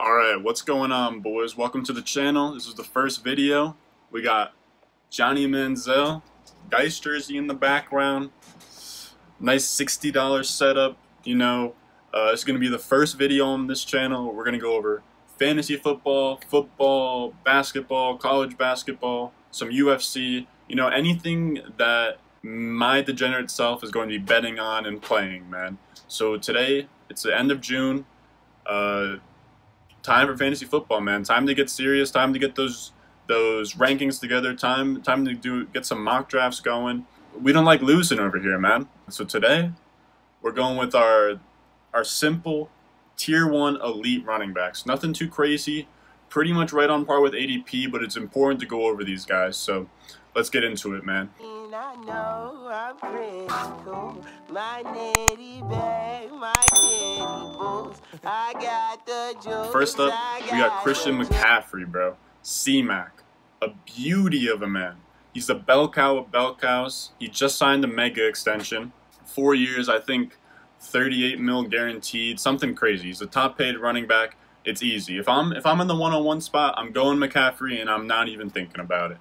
Alright, what's going on boys? Welcome to the channel. This is the first video. We got Johnny Manziel, Geist jersey in the background. Nice $60 setup. You know, uh, it's going to be the first video on this channel. We're going to go over fantasy football, football, basketball, college basketball, some UFC. You know, anything that my degenerate self is going to be betting on and playing, man. So today, it's the end of June. Uh, time for fantasy football, man. Time to get serious. Time to get those those rankings together. Time time to do get some mock drafts going. We don't like losing over here, man. So today, we're going with our our simple tier one elite running backs. Nothing too crazy. Pretty much right on par with ADP, but it's important to go over these guys. So let's get into it, man. First up, we got Christian McCaffrey, bro. C-Mac. A beauty of a man. He's the bell cow of bell cows. He just signed a mega extension. Four years, I think 38 mil guaranteed, something crazy. He's a top paid running back. It's easy. If I'm if I'm in the one-on-one spot, I'm going McCaffrey and I'm not even thinking about it.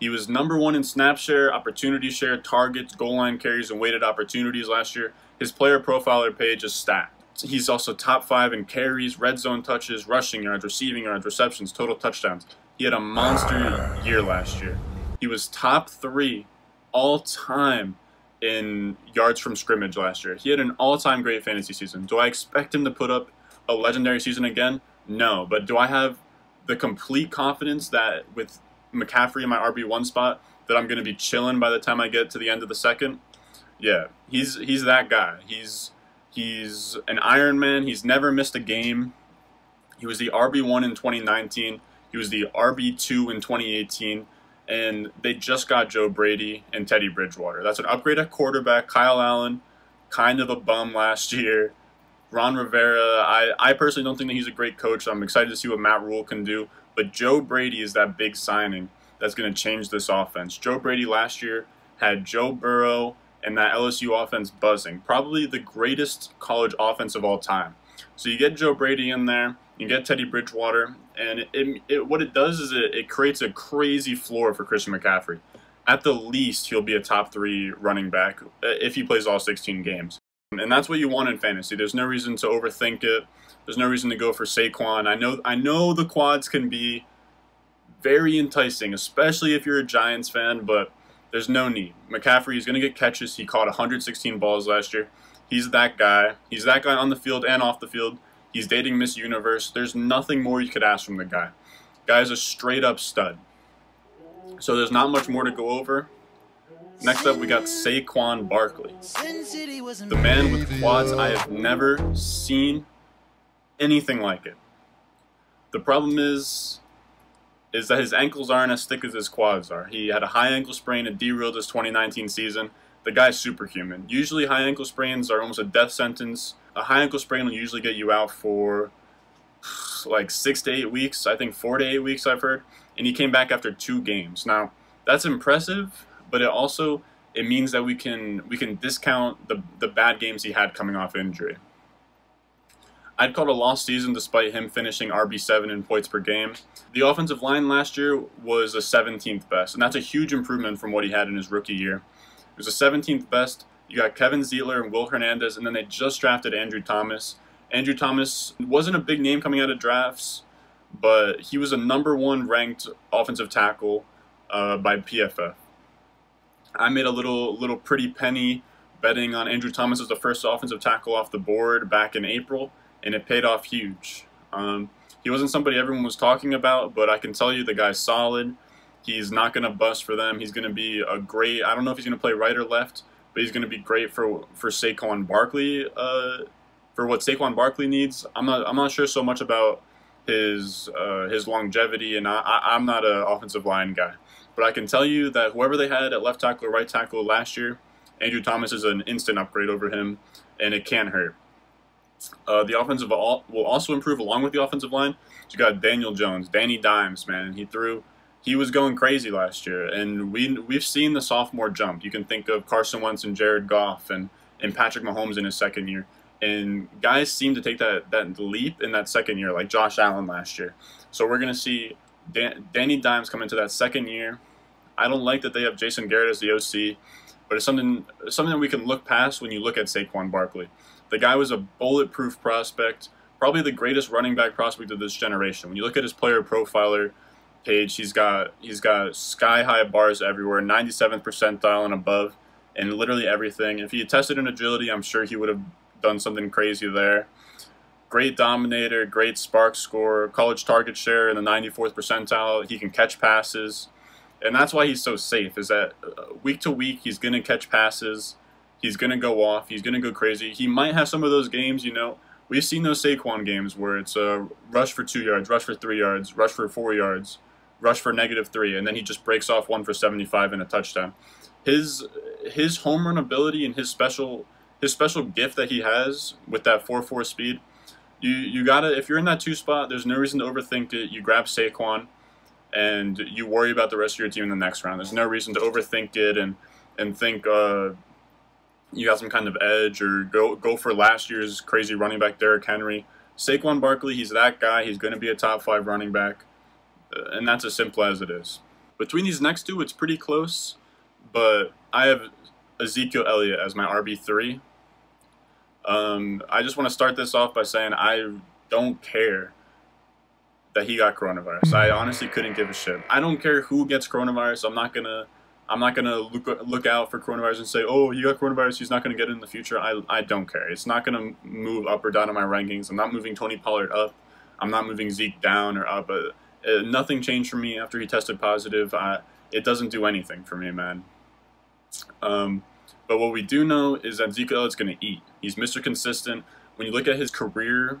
He was number one in snap share, opportunity share, targets, goal line carries, and weighted opportunities last year. His player profiler page is stacked. He's also top five in carries, red zone touches, rushing yards, receiving yards, receptions, total touchdowns. He had a monster year last year. He was top three all time in yards from scrimmage last year. He had an all-time great fantasy season. Do I expect him to put up a legendary season again? No, but do I have the complete confidence that with McCaffrey in my RB1 spot that I'm going to be chilling by the time I get to the end of the second? Yeah, he's he's that guy. He's he's an Iron Man. He's never missed a game. He was the RB1 in 2019. He was the RB2 in 2018 and they just got Joe Brady and Teddy Bridgewater. That's an upgrade at quarterback. Kyle Allen, kind of a bum last year. Ron Rivera, I, I personally don't think that he's a great coach. I'm excited to see what Matt Rhule can do. But Joe Brady is that big signing that's going to change this offense. Joe Brady last year had Joe Burrow and that LSU offense buzzing. Probably the greatest college offense of all time. So you get Joe Brady in there, you get Teddy Bridgewater, and it, it, it, what it does is it, creates a crazy floor for Christian McCaffrey. At the least, he'll be a top three running back uh, if he plays all 16 games. And that's what you want in fantasy. There's no reason to overthink it. There's no reason to go for Saquon. I know I know the quads can be very enticing, especially if you're a Giants fan, but there's no need. McCaffrey is going to get catches. He caught 116 balls last year. He's that guy. He's that guy on the field and off the field. He's dating Miss Universe. There's nothing more you could ask from the guy. Guy's a straight up stud. So there's not much more to go over. Next up, we got Saquon Barkley. The man with quads I have never seen anything like it. The problem is, is that his ankles aren't as thick as his quads are. He had a high ankle sprain and derailed his 2019 season. The guy's superhuman. Usually high ankle sprains are almost a death sentence a high ankle sprain will usually get you out for like six to eight weeks. I think four to eight weeks I've heard. And he came back after two games. Now that's impressive, but it also it means that we can we can discount the the bad games he had coming off injury. I'd call it a lost season despite him finishing RB7 in points per game. The offensive line last year was a 17th best, and that's a huge improvement from what he had in his rookie year. It was a 17th best, you got Kevin Zeitler and Will Hernandez, and then they just drafted Andrew Thomas. Andrew Thomas wasn't a big name coming out of drafts, but he was a number one ranked offensive tackle uh, by PFF. I made a little little pretty penny betting on Andrew Thomas as the first offensive tackle off the board back in April, and it paid off huge. Um, he wasn't somebody everyone was talking about, but I can tell you the guy's solid. He's not going to bust for them. He's going to be a great. I don't know if he's going to play right or left, but he's going to be great for for Saquon Barkley. Uh, for what Saquon Barkley needs, I'm not I'm not sure so much about his uh, his longevity, and I, I, am not an offensive line guy, but I can tell you that whoever they had at left tackle or right tackle last year, Andrew Thomas is an instant upgrade over him, and it can't hurt. Uh, the offensive will also improve along with the offensive line. you got Daniel Jones, Danny Dimes, man. He threw he was going crazy last year, and we we've seen the sophomore jump. You can think of Carson Wentz and Jared Goff and and Patrick Mahomes in his second year. And guys seem to take that, that leap in that second year, like Josh Allen last year. So we're to see Dan- Danny Dimes come into that second year. I don't like that they have Jason Garrett as the OC, but it's something something we can look past when you look at Saquon Barkley. The guy was a bulletproof prospect, probably the greatest running back prospect of this generation. When you look at his player profiler page, he's got he's got sky high bars everywhere, 97th percentile and above, and literally everything. If he had tested in agility, I'm sure he would have done something crazy there. Great dominator, great SPARQ score, college target share in the 94th percentile. He can catch passes, and that's why he's so safe. Is that uh, week to week he's gonna catch passes, he's gonna go off, he's gonna go crazy. He might have some of those games, you know. We've seen those Saquon games where it's a rush for two yards, rush for three yards, rush for four yards, rush for negative three, and then he just breaks off one for 75 and a touchdown. His his home run ability and his special his special gift that he has with that 4-4 speed you you gotta if you're in that two spot, there's no reason to overthink it. You grab Saquon, and you worry about the rest of your team in the next round. There's no reason to overthink it and and think uh, you got some kind of edge or go go for last year's crazy running back Derrick Henry. Saquon Barkley, he's that guy. He's going to be a top five running back, uh, and that's as simple as it is. Between these next two, it's pretty close, but I have Ezekiel Elliott as my RB three. Um, I just want to start this off by saying I don't care that he got coronavirus. I honestly couldn't give a shit. I don't care who gets coronavirus. I'm not gonna I'm not gonna look look out for coronavirus and say, oh, he got coronavirus. He's not gonna get it in the future. I I don't care. It's not gonna move up or down in my rankings. I'm not moving Tony Pollard up. I'm not moving Zeke down or up. But uh, nothing changed for me after he tested positive. I, it doesn't do anything for me, man. Um, but what we do know is that Zeke Elliott's going to eat. He's Mr. Consistent. When you look at his career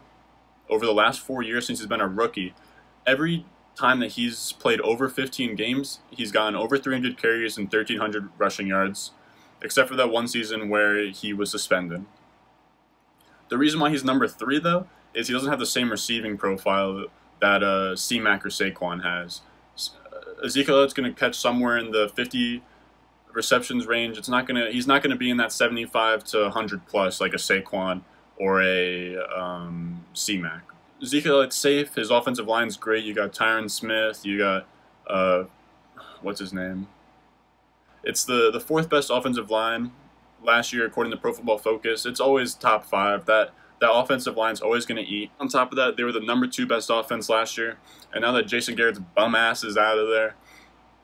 over the last four years since he's been a rookie, every time that he's played over 15 games, he's gotten over 300 carries and 1,300 rushing yards, except for that one season where he was suspended. The reason why he's number three, though, is he doesn't have the same receiving profile that uh, C-Mac or Saquon has. Uh, Ezekiel Elliott's going to catch somewhere in the 50 receptions range. It's not gonna. He's not gonna be in that 75 to 100 plus like a Saquon or a um, C-Mac. Ezekiel, it's safe. His offensive line's great. You got Tyron Smith. You got uh, what's his name? It's the the fourth best offensive line last year according to Pro Football Focus. It's always top five. That that offensive line's always going to eat. On top of that, they were the number two best offense last year, and now that Jason Garrett's bum ass is out of there,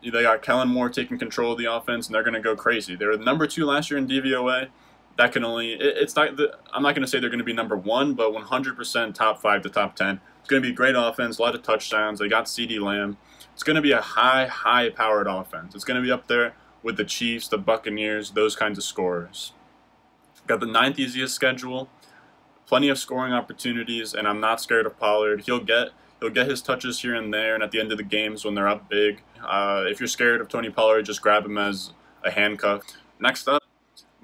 they got Kellen Moore taking control of the offense, and they're going to go crazy. They were number two last year in DVOA. That can only it, it's not. The, I'm not going to say they're going to be number one, but 100% top five to top ten. It's going to be great offense, a lot of touchdowns. They got CeeDee Lamb. It's going to be a high, high-powered offense. It's going to be up there with the Chiefs, the Buccaneers, those kinds of scorers. Got the ninth easiest schedule, plenty of scoring opportunities, and I'm not scared of Pollard. He'll get he'll get his touches here and there, and at the end of the games when they're up big. Uh, if you're scared of Tony Pollard, just grab him as a handcuff. Next up,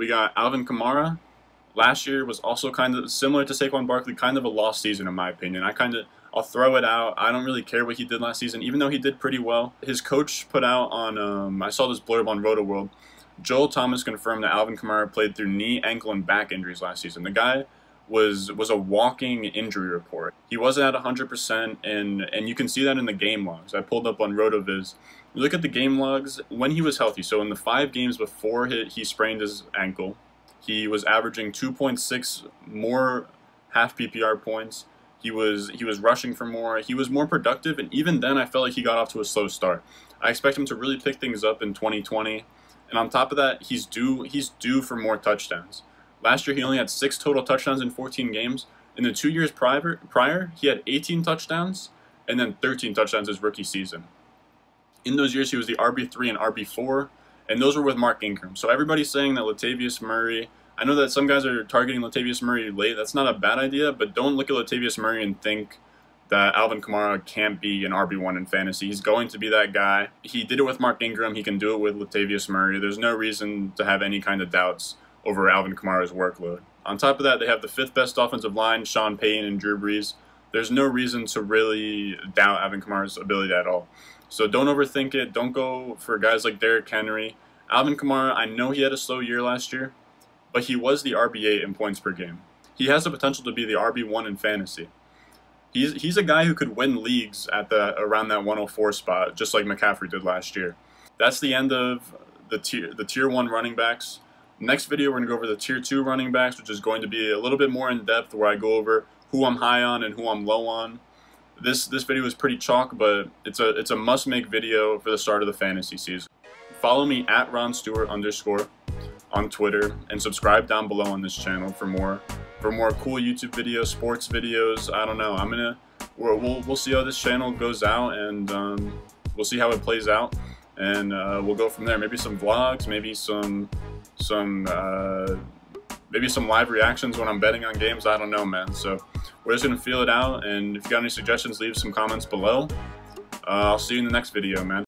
we got Alvin Kamara. Last year was also kind of similar to Saquon Barkley, kind of a lost season in my opinion. I kind of I'll throw it out. I don't really care what he did last season, even though he did pretty well. His coach put out on um, I saw this blurb on Rotoworld. Joel Thomas confirmed that Alvin Kamara played through knee, ankle, and back injuries last season. The guy was was a walking injury report. He wasn't at 100%, and and you can see that in the game logs. I pulled up on Rotoviz. You look at the game logs when he was healthy. So in the five games before he, he sprained his ankle, he was averaging 2.6 more half PPR points. He was he was rushing for more. He was more productive, and even then, I felt like he got off to a slow start. I expect him to really pick things up in 2020, and on top of that, he's due he's due for more touchdowns. Last year, he only had six total touchdowns in 14 games. In the two years prior, prior, he had 18 touchdowns and then 13 touchdowns his rookie season. In those years, he was the RB3 and RB4, and those were with Mark Ingram. So everybody's saying that Latavius Murray. I know that some guys are targeting Latavius Murray late. That's not a bad idea, but don't look at Latavius Murray and think that Alvin Kamara can't be an RB1 in fantasy. He's going to be that guy. He did it with Mark Ingram. He can do it with Latavius Murray. There's no reason to have any kind of doubts over Alvin Kamara's workload. On top of that, they have the fifth best offensive line, Sean Payton and Drew Brees. There's no reason to really doubt Alvin Kamara's ability at all. So don't overthink it. Don't go for guys like Derrick Henry. Alvin Kamara, I know he had a slow year last year, but he was the RB8 in points per game. he has the potential to be the RB one in fantasy. He's he's a guy who could win leagues at the around that 104 spot, just like McCaffrey did last year. That's the end of the tier the tier one running backs. Next video, we're gonna go over the tier two running backs, which is going to be a little bit more in depth, where I go over who I'm high on and who I'm low on. This this video is pretty chalk, but it's a it's a must make video for the start of the fantasy season. Follow me at Ron Stewart underscore on Twitter and subscribe down below on this channel for more for more cool YouTube videos, sports videos. I don't know. I'm gonna we'll we'll, we'll see how this channel goes out and um, we'll see how it plays out and uh, we'll go from there. Maybe some vlogs, maybe some some uh, maybe some live reactions when I'm betting on games. I don't know, man. So we're just gonna feel it out. And if you got any suggestions, leave some comments below. Uh, I'll see you in the next video, man.